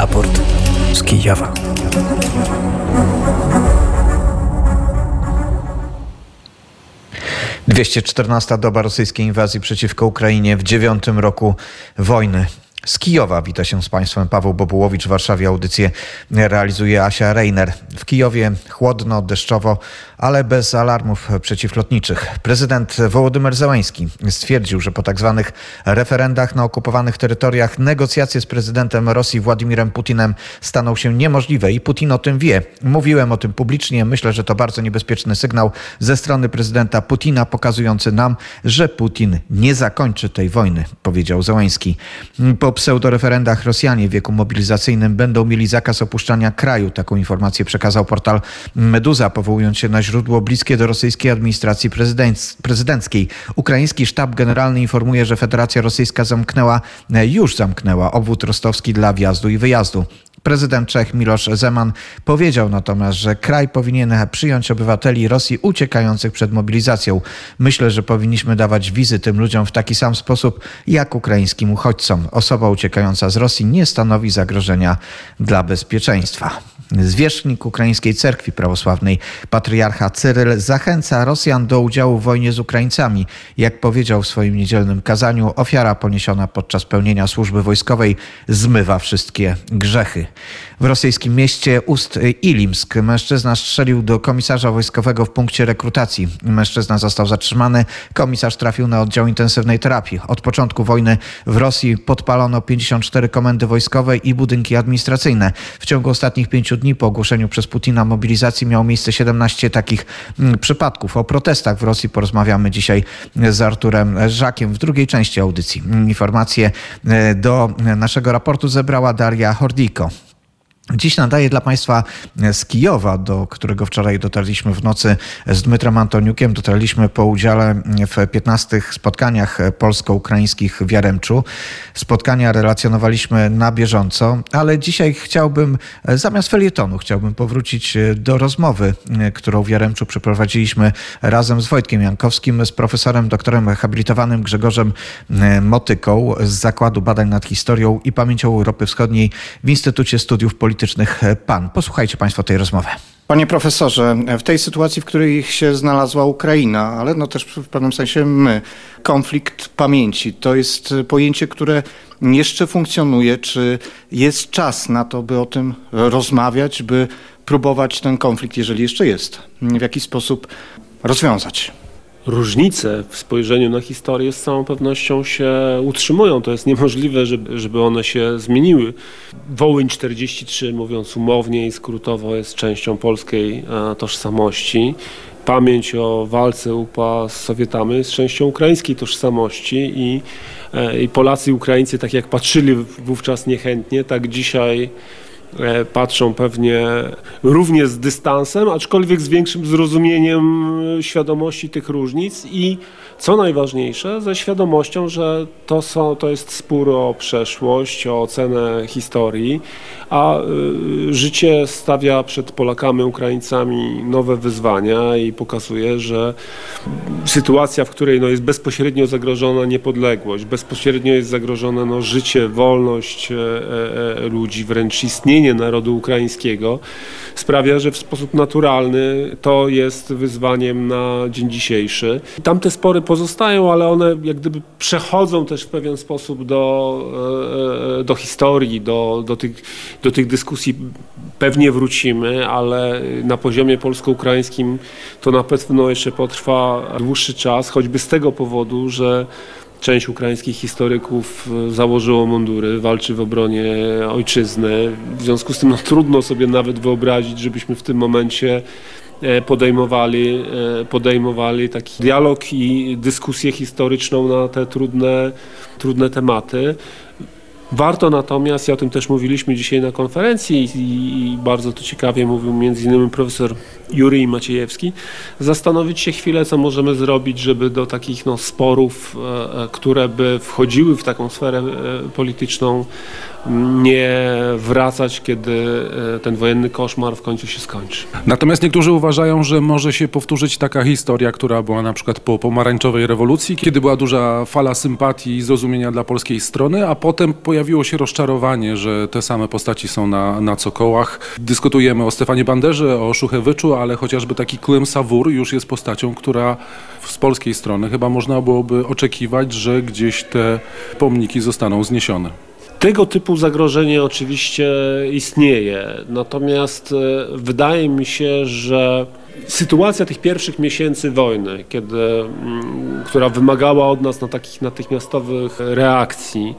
Raport z Kijowa. Dwieście czternasta doba rosyjskiej inwazji przeciwko Ukrainie w dziewiątym roku wojny. Z Kijowa wita się z Państwem Paweł Bobułowicz. W Warszawie audycję realizuje Asia Reiner. W Kijowie chłodno, deszczowo, ale bez alarmów przeciwlotniczych. Prezydent Wołodymyr Zełański stwierdził, że po tak zwanych referendach na okupowanych terytoriach negocjacje z prezydentem Rosji Władimirem Putinem staną się niemożliwe i Putin o tym wie. Mówiłem o tym publicznie. Myślę, że to bardzo niebezpieczny sygnał ze strony prezydenta Putina pokazujący nam, że Putin nie zakończy tej wojny, powiedział Zełański. Po po pseudoreferendach Rosjanie w wieku mobilizacyjnym będą mieli zakaz opuszczania kraju. Taką informację przekazał portal Meduza, powołując się na źródło bliskie do rosyjskiej administracji prezydenckiej. Ukraiński sztab generalny informuje, że Federacja Rosyjska zamknęła, już zamknęła obwód rostowski dla wjazdu i wyjazdu. Prezydent Czech Miloš Zeman powiedział natomiast, że kraj powinien przyjąć obywateli Rosji uciekających przed mobilizacją. Myślę, że powinniśmy dawać wizy tym ludziom w taki sam sposób jak ukraińskim uchodźcom. Osoba uciekająca z Rosji nie stanowi zagrożenia dla bezpieczeństwa. Zwierzchnik Ukraińskiej Cerkwi Prawosławnej, patriarcha Cyryl, zachęca Rosjan do udziału w wojnie z Ukraińcami. Jak powiedział w swoim niedzielnym kazaniu, ofiara poniesiona podczas pełnienia służby wojskowej zmywa wszystkie grzechy. W rosyjskim mieście Ust-Ilimsk mężczyzna strzelił do komisarza wojskowego w punkcie rekrutacji. Mężczyzna został zatrzymany. Komisarz trafił na oddział intensywnej terapii. Od początku wojny w Rosji podpalono 54 komendy wojskowe i budynki administracyjne. W ciągu ostatnich pięciu dni po ogłoszeniu przez Putina mobilizacji miało miejsce 17 takich mm, przypadków. O protestach w Rosji porozmawiamy dzisiaj z Arturem Żakiem w drugiej części audycji. Informacje e, do naszego raportu zebrała Daria Hordiko. Dziś nadaję dla Państwa z Kijowa, do którego wczoraj dotarliśmy w nocy z Dmytrem Antoniukiem. Dotarliśmy po udziale w 15 spotkaniach polsko-ukraińskich w Jaremczu. Spotkania relacjonowaliśmy na bieżąco, ale dzisiaj chciałbym, zamiast felietonu, chciałbym powrócić do rozmowy, którą w Jaremczu przeprowadziliśmy razem z Wojtkiem Jankowskim, z profesorem doktorem habilitowanym Grzegorzem Motyką z Zakładu Badań nad Historią i Pamięcią Europy Wschodniej w Instytucie Studiów Politycznych politycznych e, PAN. Posłuchajcie Państwo tej rozmowy. Panie profesorze, w tej sytuacji, w której się znalazła Ukraina, ale no też w pewnym sensie my, konflikt pamięci, to jest pojęcie, które jeszcze funkcjonuje. Czy jest czas na to, by o tym rozmawiać, by próbować ten konflikt, jeżeli jeszcze jest, w jakiś sposób rozwiązać? Różnice w spojrzeniu na historię z całą pewnością się utrzymują. To jest niemożliwe, żeby, żeby one się zmieniły. Wołyń 43, mówiąc umownie i skrótowo, jest częścią polskiej e, tożsamości. Pamięć o walce UPA z Sowietami jest częścią ukraińskiej tożsamości i, e, i Polacy i Ukraińcy, tak jak patrzyli wówczas niechętnie, tak dzisiaj patrzą pewnie równie z dystansem, aczkolwiek z większym zrozumieniem e, świadomości tych różnic i co najważniejsze, ze świadomością, że to, są, to jest spór o przeszłość, o ocenę historii, a y, życie stawia przed Polakami, Ukraińcami nowe wyzwania i pokazuje, że sytuacja, w której no, jest bezpośrednio zagrożona niepodległość, bezpośrednio jest zagrożone no, życie, wolność e, e, ludzi, wręcz istnienie narodu ukraińskiego, sprawia, że w sposób naturalny to jest wyzwaniem na dzień dzisiejszy. Tamte spory pozostają, ale one jak gdyby przechodzą też w pewien sposób do, e, e, do historii, do, do, tych, do tych dyskusji pewnie wrócimy, ale na poziomie polsko-ukraińskim to na pewno jeszcze potrwa dłuższy czas, choćby z tego powodu, że część ukraińskich historyków założyło mundury, walczy w obronie ojczyzny. W związku z tym no, trudno sobie nawet wyobrazić, żebyśmy w tym momencie E, podejmowali, e, podejmowali taki dialog i dyskusję historyczną na te trudne, trudne tematy. Warto natomiast, i o tym też mówiliśmy dzisiaj na konferencji i, bardzo to ciekawie mówił między innymi profesor Jury Maciejewski, zastanowić się chwilę, co możemy zrobić, żeby do takich no, sporów, e, które by wchodziły w taką sferę polityczną, nie wracać, kiedy e, ten wojenny koszmar w końcu się skończy. Natomiast niektórzy uważają, że może się powtórzyć taka historia, która była na przykład po pomarańczowej rewolucji, kiedy była duża fala sympatii i zrozumienia dla polskiej strony, a potem pojawiła pojawiło się rozczarowanie, że te same postaci są na, na cokołach. Dyskutujemy o Stefanie Banderze, o Szuchewyczu, ale chociażby taki Klym Sawur już jest postacią, która z polskiej strony chyba można byłoby oczekiwać, że gdzieś te pomniki zostaną zniesione. Tego typu zagrożenie oczywiście istnieje, natomiast e, wydaje mi się, że sytuacja tych pierwszych miesięcy wojny, kiedy, mm, która wymagała od nas na takich natychmiastowych reakcji,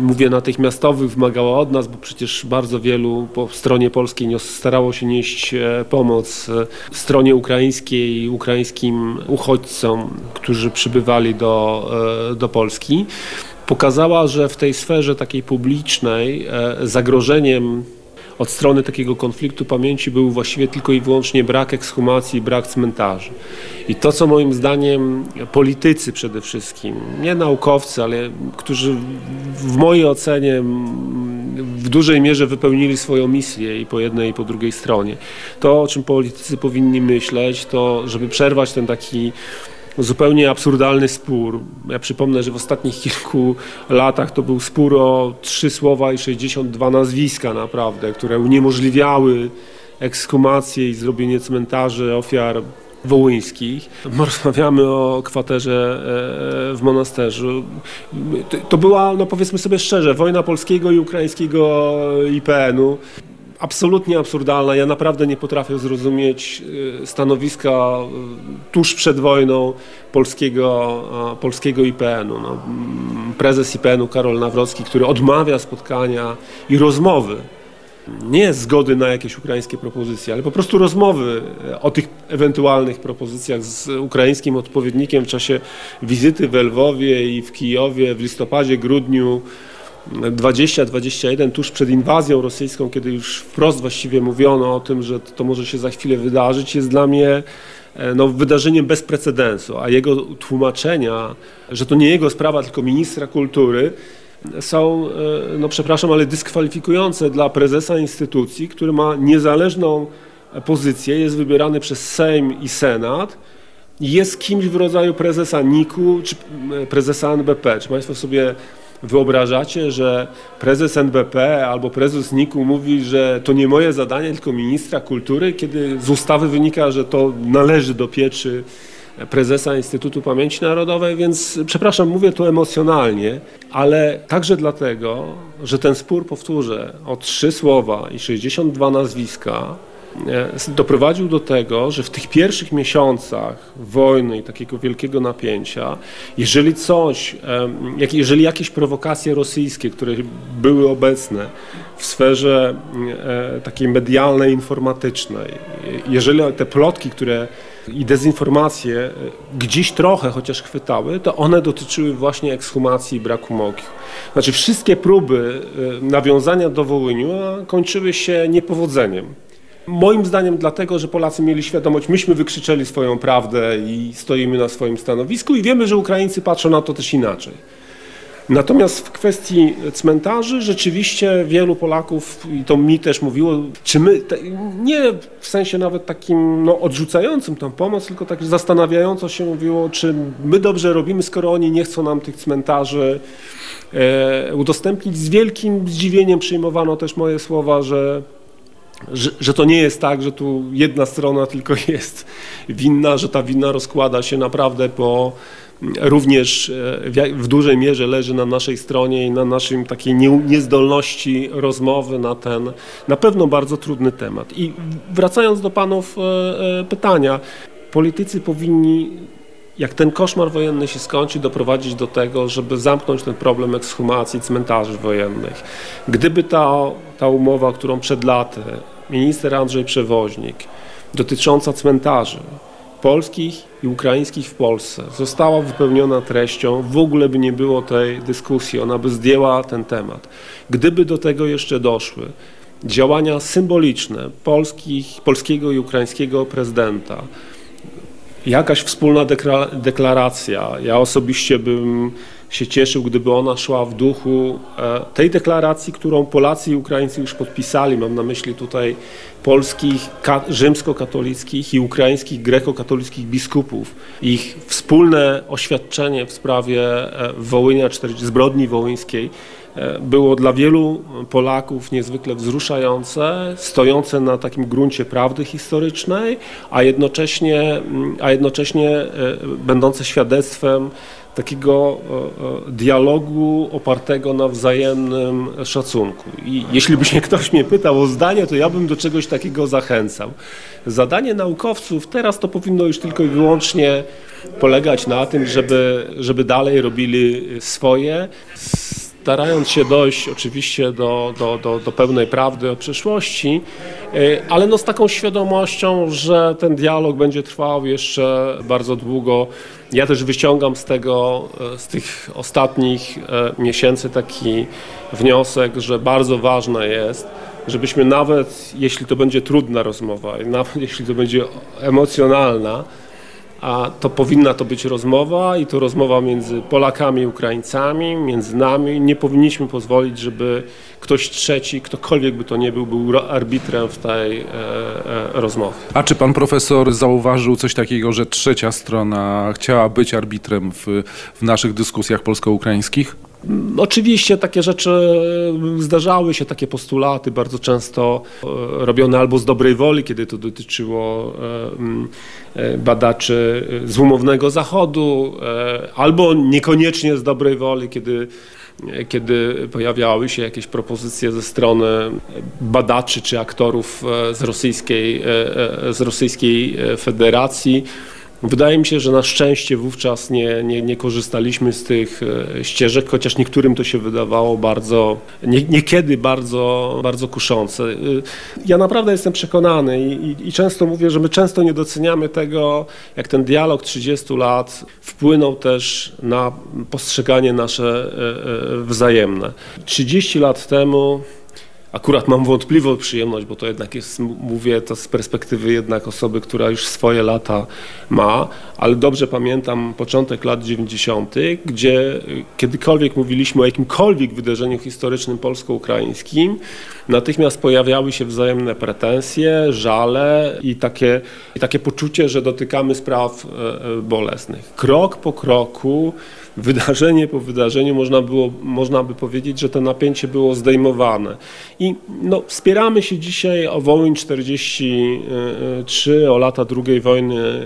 mówię natychmiastowych, wymagała od nas, bo przecież bardzo wielu po stronie polskiej starało się nieść e, pomoc e, stronie ukraińskiej, ukraińskim uchodźcom, którzy przybywali do, do Polski. Pokazała, że w tej sferze takiej publicznej e, zagrożeniem od strony takiego konfliktu pamięci był właściwie tylko i wyłącznie brak ekshumacji, brak cmentarzy. I to, co moim zdaniem politycy przede wszystkim, nie naukowcy, ale którzy w mojej ocenie w dużej mierze wypełnili swoją misję i po jednej i po drugiej stronie. To, o czym politycy powinni myśleć, to żeby przerwać ten taki zupełnie absurdalny spór. Ja przypomnę, że w ostatnich kilku latach to był spór o trzy słowa i 62 nazwiska naprawdę, które uniemożliwiały ekshumację i zrobienie cmentarzy ofiar wołyńskich. Rozmawiamy o kwaterze e, w monasterzu. To była, no powiedzmy sobie szczerze, wojna polskiego i ukraińskiego IPN-u absolutnie absurdalna. Ja naprawdę nie potrafię zrozumieć y, stanowiska y, tuż przed wojną polskiego, polskiego IPN-u. No, mm, prezes IPN-u Karol Nawrocki, który odmawia spotkania i rozmowy nie zgody na jakieś ukraińskie propozycje, ale po prostu rozmowy y, o tych ewentualnych propozycjach z ukraińskim odpowiednikiem w czasie wizyty w Lwowie i w Kijowie w listopadzie, grudniu 20-21 tuż przed inwazją rosyjską, kiedy już wprost właściwie mówiono o tym, że to może się za chwilę wydarzyć, jest dla mnie e, no, wydarzeniem bez precedensu, a jego tłumaczenia, że to nie jego sprawa, tylko ministra kultury, są, e, no przepraszam, ale dyskwalifikujące dla prezesa instytucji, który ma niezależną pozycję, jest wybierany przez Sejm i Senat, jest kimś w rodzaju prezesa NIK-u czy prezesa NBP. Czy Państwo sobie wyobrażacie, że prezes NBP albo prezes NIK-u mówi, że to nie moje zadanie, tylko ministra kultury, kiedy z ustawy wynika, że to należy do pieczy prezesa Instytutu Pamięci Narodowej, więc przepraszam, mówię tu emocjonalnie, ale także dlatego, że ten spór, powtórzę, o trzy słowa i 62 nazwiska doprowadził do tego, że w tych pierwszych miesiącach wojny i takiego wielkiego napięcia, jeżeli coś, jeżeli jakieś prowokacje rosyjskie, które były obecne w sferze e, takiej medialnej, informatycznej, jeżeli te plotki, które i dezinformacje e, gdzieś trochę chociaż chwytały, to one dotyczyły właśnie ekshumacji i braku mogił. Znaczy wszystkie próby nawiązania do Wołyniu kończyły się niepowodzeniem. Moim zdaniem dlatego, że Polacy mieli świadomość, myśmy wykrzyczeli swoją prawdę i stoimy na swoim stanowisku i wiemy, że Ukraińcy patrzą na to też inaczej. Natomiast w kwestii cmentarzy rzeczywiście wielu Polaków, i to mi też mówiło, czy my, nie w sensie nawet takim no, odrzucającym tą pomoc, tylko tak zastanawiająco się mówiło, czy my dobrze robimy, skoro oni nie chcą nam tych cmentarzy e, udostępnić. Z wielkim zdziwieniem przyjmowano też moje słowa, że że, że, to nie jest tak, że tu jedna strona tylko jest winna, że ta wina rozkłada się naprawdę po również e, w, dużej mierze leży na naszej stronie i na naszej takiej nie, niezdolności rozmowy na ten na pewno bardzo trudny temat. I wracając do panów e, e, pytania, politycy powinni jak ten koszmar wojenny się skończy, doprowadzić do tego, żeby zamknąć ten problem ekshumacji cmentarzy wojennych. Gdyby ta, ta umowa, którą przed laty minister Andrzej Przewoźnik, dotycząca cmentarzy polskich i ukraińskich w Polsce została wypełniona treścią, w ogóle by nie było tej dyskusji, ona by zdjęła ten temat. Gdyby do tego jeszcze doszły działania symboliczne polskich, polskiego i ukraińskiego prezydenta, jakaś wspólna deklaracja. Ja osobiście bym się cieszył, gdyby ona szła w duchu e, tej deklaracji, którą Polacy i Ukraińcy już podpisali. Mam na myśli tutaj polskich rzymskokatolickich i ukraińskich grekokatolickich biskupów. Ich wspólne oświadczenie w sprawie e, Wołynia, zbrodni wołyńskiej było dla wielu Polaków niezwykle wzruszające, stojące na takim gruncie prawdy historycznej, a jednocześnie, mm, a jednocześnie e, będące świadectwem takiego e, dialogu opartego na wzajemnym szacunku. I jeśli by się ktoś mnie pytał o zdanie, to ja bym do czegoś takiego zachęcał. Zadanie naukowców teraz to powinno już tylko i wyłącznie polegać na tym, żeby, żeby dalej robili swoje, starając się dojść oczywiście do, do, do, do pełnej prawdy o przeszłości, e, ale no z taką świadomością, że ten dialog będzie trwał jeszcze bardzo długo. Ja też wyciągam z tego, e, z tych ostatnich e, miesięcy taki wniosek, że bardzo ważne jest, żebyśmy nawet, jeśli to będzie trudna rozmowa, nawet jeśli to będzie emocjonalna, a to powinna to być rozmowa i to rozmowa między Polakami i Ukraińcami, między nami. Nie powinniśmy pozwolić, żeby ktoś trzeci, ktokolwiek by to nie był, był arbitrem w tej e, e, rozmowie. A czy pan profesor zauważył coś takiego, że trzecia strona chciała być arbitrem w, w naszych dyskusjach polsko-ukraińskich? Oczywiście takie rzeczy e, zdarzały się, takie postulaty bardzo często e, robione albo z dobrej woli, kiedy to dotyczyło e, badaczy z umownego zachodu, albo niekoniecznie z dobrej woli, kiedy kiedy pojawiały się jakieś propozycje ze strony badaczy czy aktorów z rosyjskiej, z rosyjskiej federacji. Wydaje mi się, że na szczęście wówczas nie, nie, nie, korzystaliśmy z tych e, ścieżek, chociaż niektórym to się wydawało bardzo, nie, niekiedy bardzo, bardzo kuszące. E, ja naprawdę jestem przekonany i, i, i, często mówię, że my często nie doceniamy tego, jak ten dialog 30 lat wpłynął też na postrzeganie nasze e, wzajemne. 30 lat temu Akurat mam wątpliwą przyjemność, bo to jednak jest, mówię to z perspektywy jednak osoby, która już swoje lata ma, ale dobrze pamiętam początek lat 90., gdzie kiedykolwiek mówiliśmy o jakimkolwiek wydarzeniu historycznym polsko-ukraińskim, natychmiast pojawiały się wzajemne pretensje, żale i takie, i takie poczucie, że dotykamy spraw e, e, bolesnych. Krok po kroku wydarzenie po wydarzeniu można, było, można by powiedzieć, że to napięcie było zdejmowane. I no, wspieramy się dzisiaj o Wołyń 43, o lata II wojny e,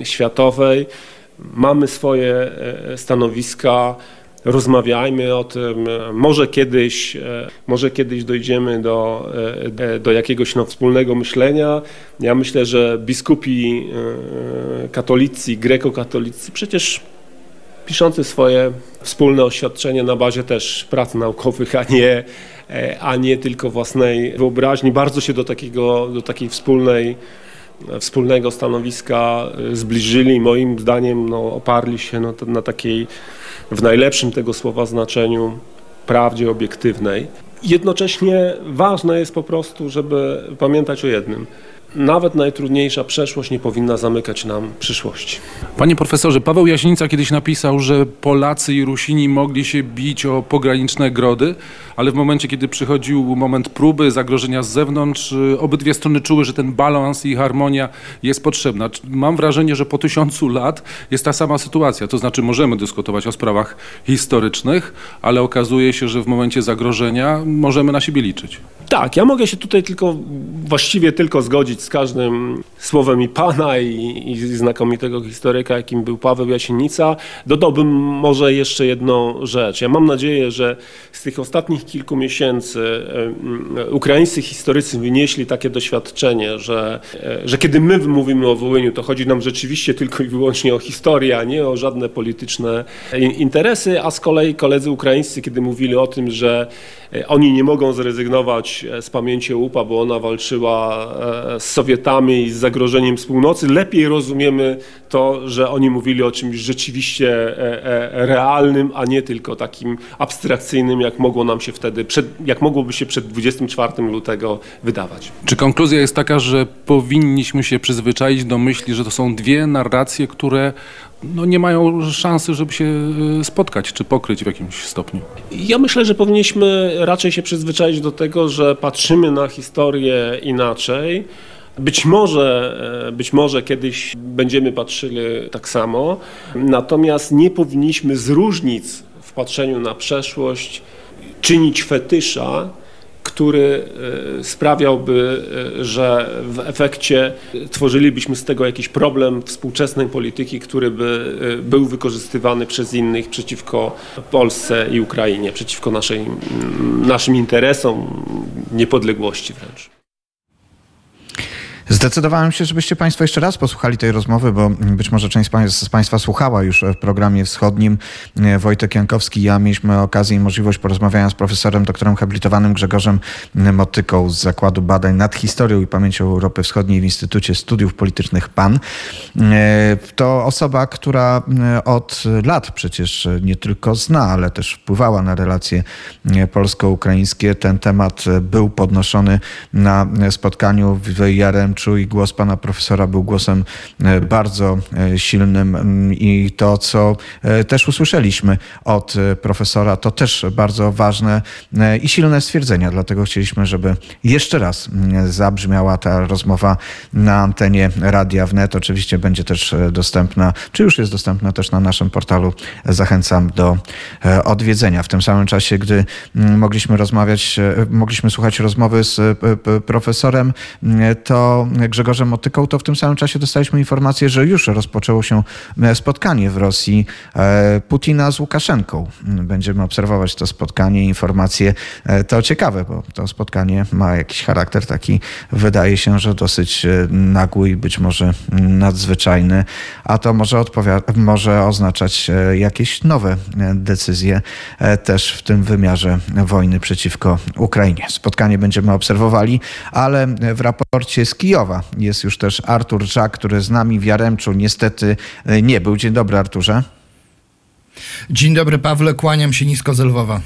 e, światowej. Mamy swoje e, stanowiska, rozmawiajmy o tym. Może kiedyś, może kiedyś dojdziemy do, do jakiegoś no, wspólnego myślenia. Ja myślę, że biskupi katolicy, grekokatolicy przecież piszący swoje wspólne oświadczenie na bazie też prac naukowych, a nie, a nie tylko własnej wyobraźni. Bardzo się do, takiego, do takiej wspólnej, wspólnego stanowiska e, zbliżyli. Moim zdaniem no, oparli się no, na takiej, w najlepszym tego słowa znaczeniu, prawdzie obiektywnej. Jednocześnie ważne jest po prostu, żeby pamiętać o jednym – nawet najtrudniejsza przeszłość nie powinna zamykać nam przyszłości. Panie profesorze, Paweł Jaśnica kiedyś napisał, że Polacy i Rusini mogli się bić o pograniczne grody, ale w momencie, kiedy przychodził moment próby, zagrożenia z zewnątrz, obydwie strony czuły, że ten balans i harmonia jest potrzebna. Mam wrażenie, że po tysiącu lat jest ta sama sytuacja, to znaczy możemy dyskutować o sprawach historycznych, ale okazuje się, że w momencie zagrożenia możemy na siebie liczyć. Tak, ja mogę się tutaj tylko, właściwie tylko zgodzić z każdym słowem i pana i, i znakomitego historyka, jakim był Paweł Jasienica. Dodałbym może jeszcze jedną rzecz. Ja mam nadzieję, że z tych ostatnich kilku miesięcy ukraińscy historycy wynieśli takie doświadczenie, że, e, że kiedy my mówimy o Wołyniu, to chodzi nam rzeczywiście tylko i wyłącznie o historię, a nie o żadne polityczne interesy, a z kolei koledzy ukraińscy, kiedy mówili o tym, że e, oni nie mogą zrezygnować e, z pamięci UPA, bo ona walczyła z Sowietami i z zagrożeniem z północy, lepiej rozumiemy to, że oni mówili o czymś rzeczywiście realnym, a nie tylko takim abstrakcyjnym, jak mogło nam się wtedy, przed, jak mogłoby się przed 24 lutego wydawać. Czy konkluzja jest taka, że powinniśmy się przyzwyczaić do myśli, że to są dwie narracje, które no nie mają szansy, żeby się e, spotkać czy pokryć w jakimś stopniu? Ja myślę, że powinniśmy raczej się przyzwyczaić do tego, że patrzymy na historię inaczej. Być może, e, być może kiedyś będziemy patrzyli tak samo, natomiast nie powinniśmy z różnic w patrzeniu na przeszłość czynić fetysza, który e, sprawiałby, e, że w efekcie tworzylibyśmy z tego jakiś problem współczesnej polityki, który by był wykorzystywany przez innych przeciwko Polsce i Ukrainie, przeciwko naszej, naszym interesom, niepodległości wręcz. Zdecydowałem się, żebyście Państwo jeszcze raz posłuchali tej rozmowy, bo być może część z Państwa słuchała już w programie wschodnim. Wojtek Jankowski i ja mieliśmy okazję i możliwość porozmawiania z profesorem doktorem habilitowanym Grzegorzem Motyką z Zakładu Badań nad Historią i Pamięcią Europy Wschodniej w Instytucie Studiów Politycznych PAN. To osoba, która od lat przecież nie tylko zna, ale też wpływała na relacje polsko-ukraińskie. Ten temat był podnoszony na spotkaniu w Jarem i głos pana profesora był głosem e, bardzo e, silnym mm, i to, co e, też usłyszeliśmy od profesora, to też bardzo ważne i silne stwierdzenia. Dlatego chcieliśmy, żeby jeszcze raz mm, zabrzmiała ta rozmowa na antenie Radia Wnet. Oczywiście będzie też dostępna, czy już jest dostępna też na naszym portalu. Zachęcam do odwiedzenia. W tym samym czasie, gdy mm, mogliśmy rozmawiać, mogliśmy słuchać rozmowy z profesorem, to Grzegorzem Motyką, to w tym samym czasie dostaliśmy informację, że już rozpoczęło się e, spotkanie w Rosji e, Putina z Łukaszenką. Będziemy obserwować to spotkanie, informacje. E, to ciekawe, bo to spotkanie ma jakiś charakter taki, wydaje się, że dosyć nagły i być może nadzwyczajny, a to może, może oznaczać jakieś nowe decyzje też w tym wymiarze wojny przeciwko Ukrainie. Spotkanie będziemy obserwowali, ale w raporcie z Kijowa Warszawa. Jest już też Artur Żak, który z nami w Jaremczu niestety e, nie był. Dzień dobry, Arturze. Dzień dobry, Pawle. Kłaniam się nisko z Lwowa.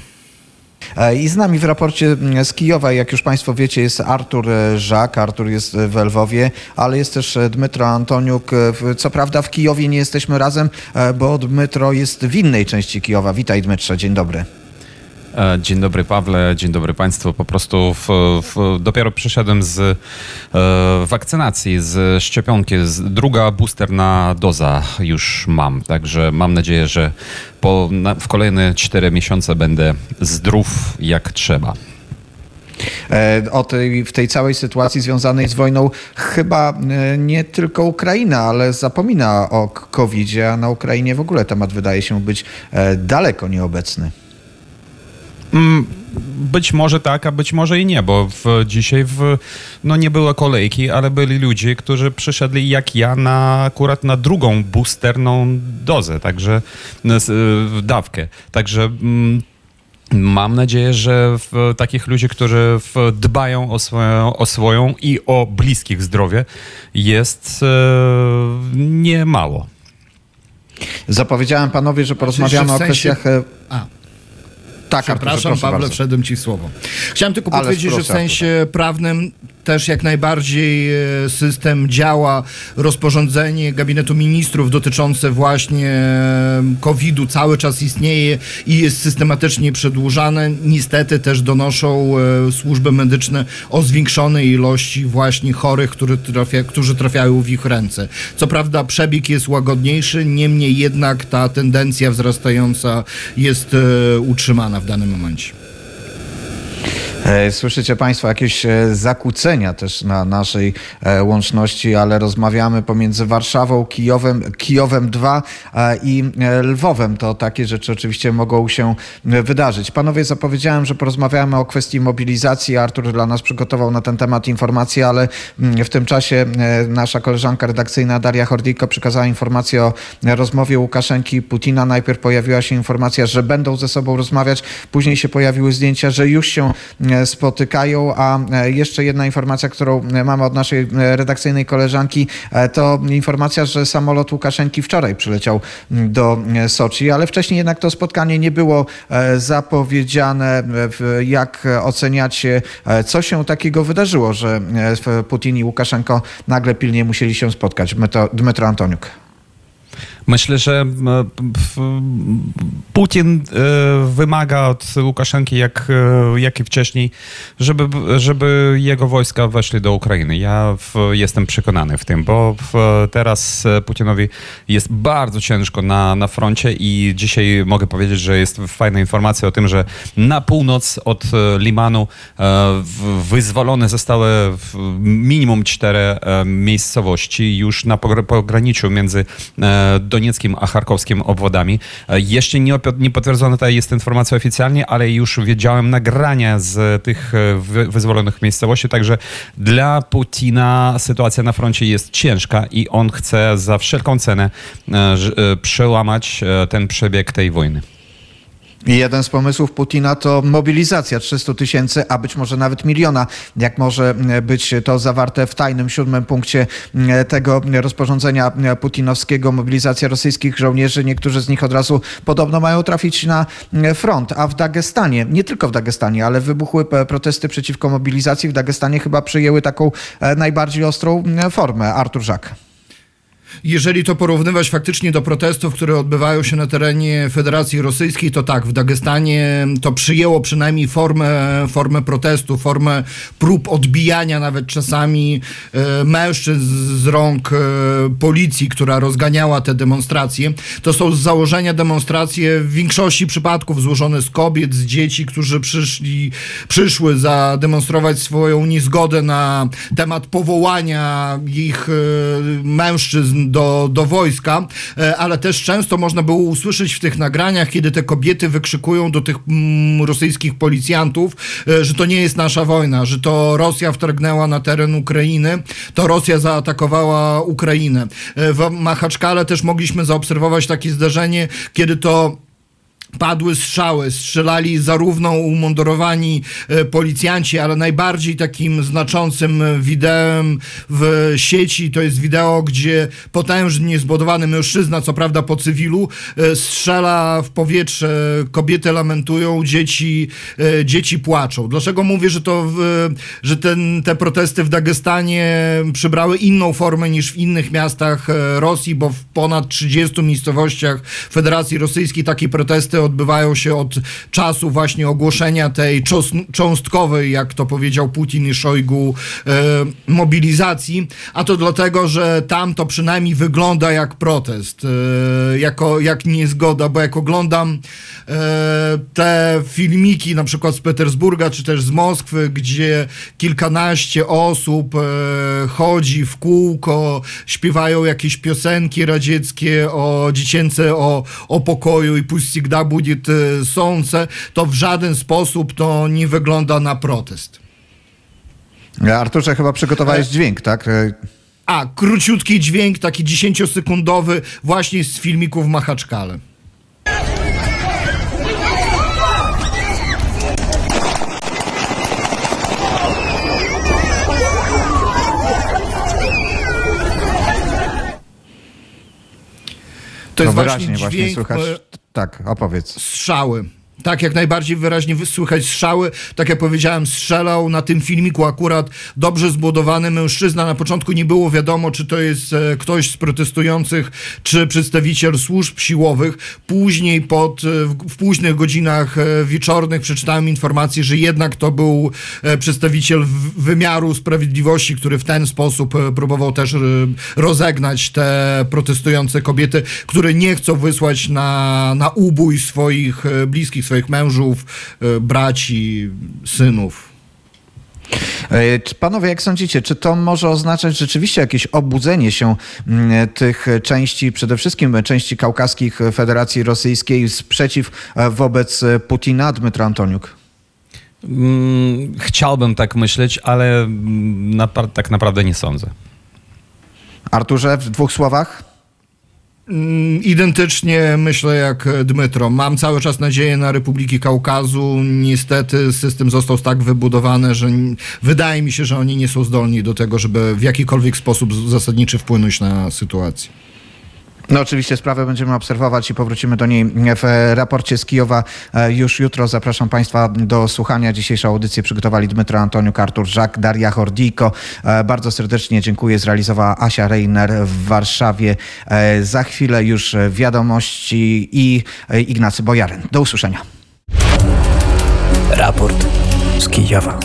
E, I z nami w raporcie z Kijowa, jak już Państwo wiecie, jest Artur e, Żak. Artur jest w Lwowie, ale jest też Dmytro Antoniuk. Co prawda w Kijowie nie jesteśmy razem, bo Dmytro jest w innej części Kijowa. Witaj Dmytrze, dzień dobry. E, dzień dobry Pawle, dzień dobry Państwu. Po prostu w, w, dopiero przyszedłem z e, wakcynacji, z szczepionki. Z, druga boosterna doza już mam, także mam nadzieję, że po, na, w kolejne 4 miesiące będę zdrów jak trzeba. E, o tej, w tej całej sytuacji związanej z wojną chyba e, nie tylko Ukraina, ale zapomina o COVID-zie, a na Ukrainie w ogóle temat wydaje się być daleko nieobecny. Mm, być może tak, a być może i nie, bo w, dzisiaj w, no nie było kolejki, ale byli ludzie, którzy przyszedli jak ja na, akurat na drugą boosterną dozę, także dawkę. Także mm, Mam nadzieję, że w takich ludzi, którzy dbają o swoją, o swoją i o bliskich zdrowie, jest e, nie mało. Zapowiedziałem panowie, że porozmawiamy znaczy, w sensie... o kwestiach. E, a. Tak, Przepraszam, Pawle, bardzo. wszedłem ci w słowo. Chciałem tylko powiedzieć, że w sensie prawnym też jak najbardziej e, system działa. Rozporządzenie Gabinetu Ministrów dotyczące właśnie e, COVID-u cały czas istnieje i jest systematycznie przedłużane. Niestety też donoszą e, służby medyczne o zwiększonej ilości właśnie chorych, którzy, trafia, którzy trafiają w ich ręce. Co prawda przebieg jest łagodniejszy, niemniej jednak ta tendencja wzrastająca jest utrzymana w danym momencie. E, słyszycie Państwo jakieś e, zakłócenia też na naszej e, łączności, ale rozmawiamy pomiędzy Warszawą, Kijowem, Kijowem 2 i Lwowem. To takie rzeczy oczywiście mogą się wydarzyć. Panowie, zapowiedziałem, że porozmawiamy o kwestii mobilizacji. Artur dla nas przygotował na ten temat informacje, ale mm, w tym czasie nasza koleżanka redakcyjna Daria Hordiko przekazała informację o rozmowie Łukaszenki i Putina. Najpierw pojawiła się informacja, że będą ze sobą rozmawiać, później się pojawiły zdjęcia, że już się spotykają. A e, jeszcze jedna informacja, którą mamy od naszej e, redakcyjnej koleżanki, e, to informacja, że samolot Łukaszenki wczoraj przyleciał do Soczi, ale wcześniej jednak to spotkanie nie było zapowiedziane. Jak oceniacie, co się takiego wydarzyło, że Putin i Łukaszenko nagle pilnie musieli się spotkać? Dmytro Antoniuk. Myślę, że Putin wymaga od Łukaszenki, jak, jak i wcześniej, żeby, żeby jego wojska weszli do Ukrainy. Ja jestem przekonany w tym, bo teraz Putinowi jest bardzo ciężko na, na froncie i dzisiaj mogę powiedzieć, że jest fajna informacja o tym, że na północ od Limanu wyzwolone zostały minimum cztery miejscowości już na pograniczu między Donieckim a Charkowskim obwodami. Jeszcze nie, nie potwierdzona ta jest informacja oficjalnie, ale już wiedziałem nagrania z tych wyzwolonych miejscowości, także dla Putina sytuacja na froncie jest ciężka i on chce za wszelką cenę przełamać ten przebieg tej wojny. Jeden z pomysłów Putina to mobilizacja 300 tysięcy, a być może nawet miliona, jak może być to zawarte w tajnym siódmym punkcie tego rozporządzenia putinowskiego. Mobilizacja rosyjskich żołnierzy, niektórzy z nich od razu podobno mają trafić na front, a w Dagestanie, nie tylko w Dagestanie, ale wybuchły protesty przeciwko mobilizacji. W Dagestanie chyba przyjęły taką najbardziej ostrą formę. Artur Żak. Jeżeli to porównywać faktycznie do protestów, które odbywają się na terenie Federacji Rosyjskiej, to tak, w Dagestanie to przyjęło przynajmniej formę, formę protestu, formę prób odbijania nawet czasami e, mężczyzn z rąk e, policji, która rozganiała te demonstracje. To są z założenia demonstracje w większości przypadków złożone z kobiet, z dzieci, którzy przyszli, przyszły zademonstrować swoją niezgodę na temat powołania ich e, mężczyzn do, do wojska, e, ale też często można było usłyszeć w tych nagraniach, kiedy te kobiety wykrzykują do tych mm, rosyjskich policjantów, e, że to nie jest nasza wojna, że to Rosja wtargnęła na teren Ukrainy, to Rosja zaatakowała Ukrainę. E, w Machaczkale też mogliśmy zaobserwować takie zdarzenie, kiedy to padły strzały, strzelali zarówno umundurowani e, policjanci, ale najbardziej takim znaczącym wideem w sieci to jest wideo, gdzie potężnie zbudowany mężczyzna, co prawda po cywilu, e, strzela w powietrze, kobiety lamentują, dzieci, e, dzieci płaczą. Dlaczego mówię, że to, że ten, te protesty w Dagestanie przybrały inną formę niż w innych miastach Rosji, bo w ponad 30 miejscowościach Federacji Rosyjskiej takie protesty odbywają się od czasu właśnie ogłoszenia tej cząstkowej, jak to powiedział Putin i Szojgu, e, mobilizacji, a to dlatego, że tam to przynajmniej wygląda jak protest, e, jako, jak niezgoda, bo jak oglądam e, te filmiki na przykład z Petersburga, czy też z Moskwy, gdzie kilkanaście osób e, chodzi w kółko, śpiewają jakieś piosenki radzieckie o dziecięce, o, o pokoju i puść всегда будет słońce, to w żaden sposób to nie wygląda na protest. Arturze, chyba przygotowałeś e... dźwięk, tak? E, A, króciutki dźwięk, taki dziesięciosekundowy, właśnie z filmików Machaczkale. To jest no właśnie, dźwięk, właśnie słychać tak, opowiedz. Strzały. Tak, jak najbardziej wyraźnie słychać strzały. Tak jak powiedziałem, strzelał na tym filmiku akurat dobrze zbudowany mężczyzna. Na początku nie było wiadomo, czy to jest e, ktoś z protestujących, czy przedstawiciel służb siłowych. Później, pod, e, w późnych godzinach e, wieczornych, przeczytałem informację, że jednak to był przedstawiciel wymiaru sprawiedliwości, który w ten sposób próbował też rozegnać te protestujące kobiety, które nie chcą wysłać na, na ubój swoich bliskich swoich mężów, e, braci, synów. E, panowie, jak sądzicie, czy to może oznaczać rzeczywiście jakieś obudzenie się mm, tych części, przede wszystkim części kaukaskich Federacji Rosyjskiej, sprzeciw e, wobec Putina, Dmytra Antoniuk? Mm, chciałbym tak myśleć, ale tak naprawdę nie sądzę. Arturze, w dwóch słowach? Mm, identycznie myślę jak Dmytro. Mam cały czas nadzieję na Republiki Kaukazu. Niestety system został tak wybudowany, że wydaje mi się, że oni nie są zdolni do tego, żeby w jakikolwiek sposób zasadniczy wpłynąć na sytuację. No oczywiście sprawę będziemy obserwować i powrócimy do niej w raporcie z Kijowa już jutro. Zapraszam Państwa do słuchania. Dzisiejszą audycję przygotowali Dmytro Antoniuk, Artur Żak, Daria Hordijko. Bardzo serdecznie dziękuję. Zrealizowała Asia Reiner w Warszawie. Za chwilę już wiadomości i Ignacy Bojaryn. Do usłyszenia. Raport z Kijowa.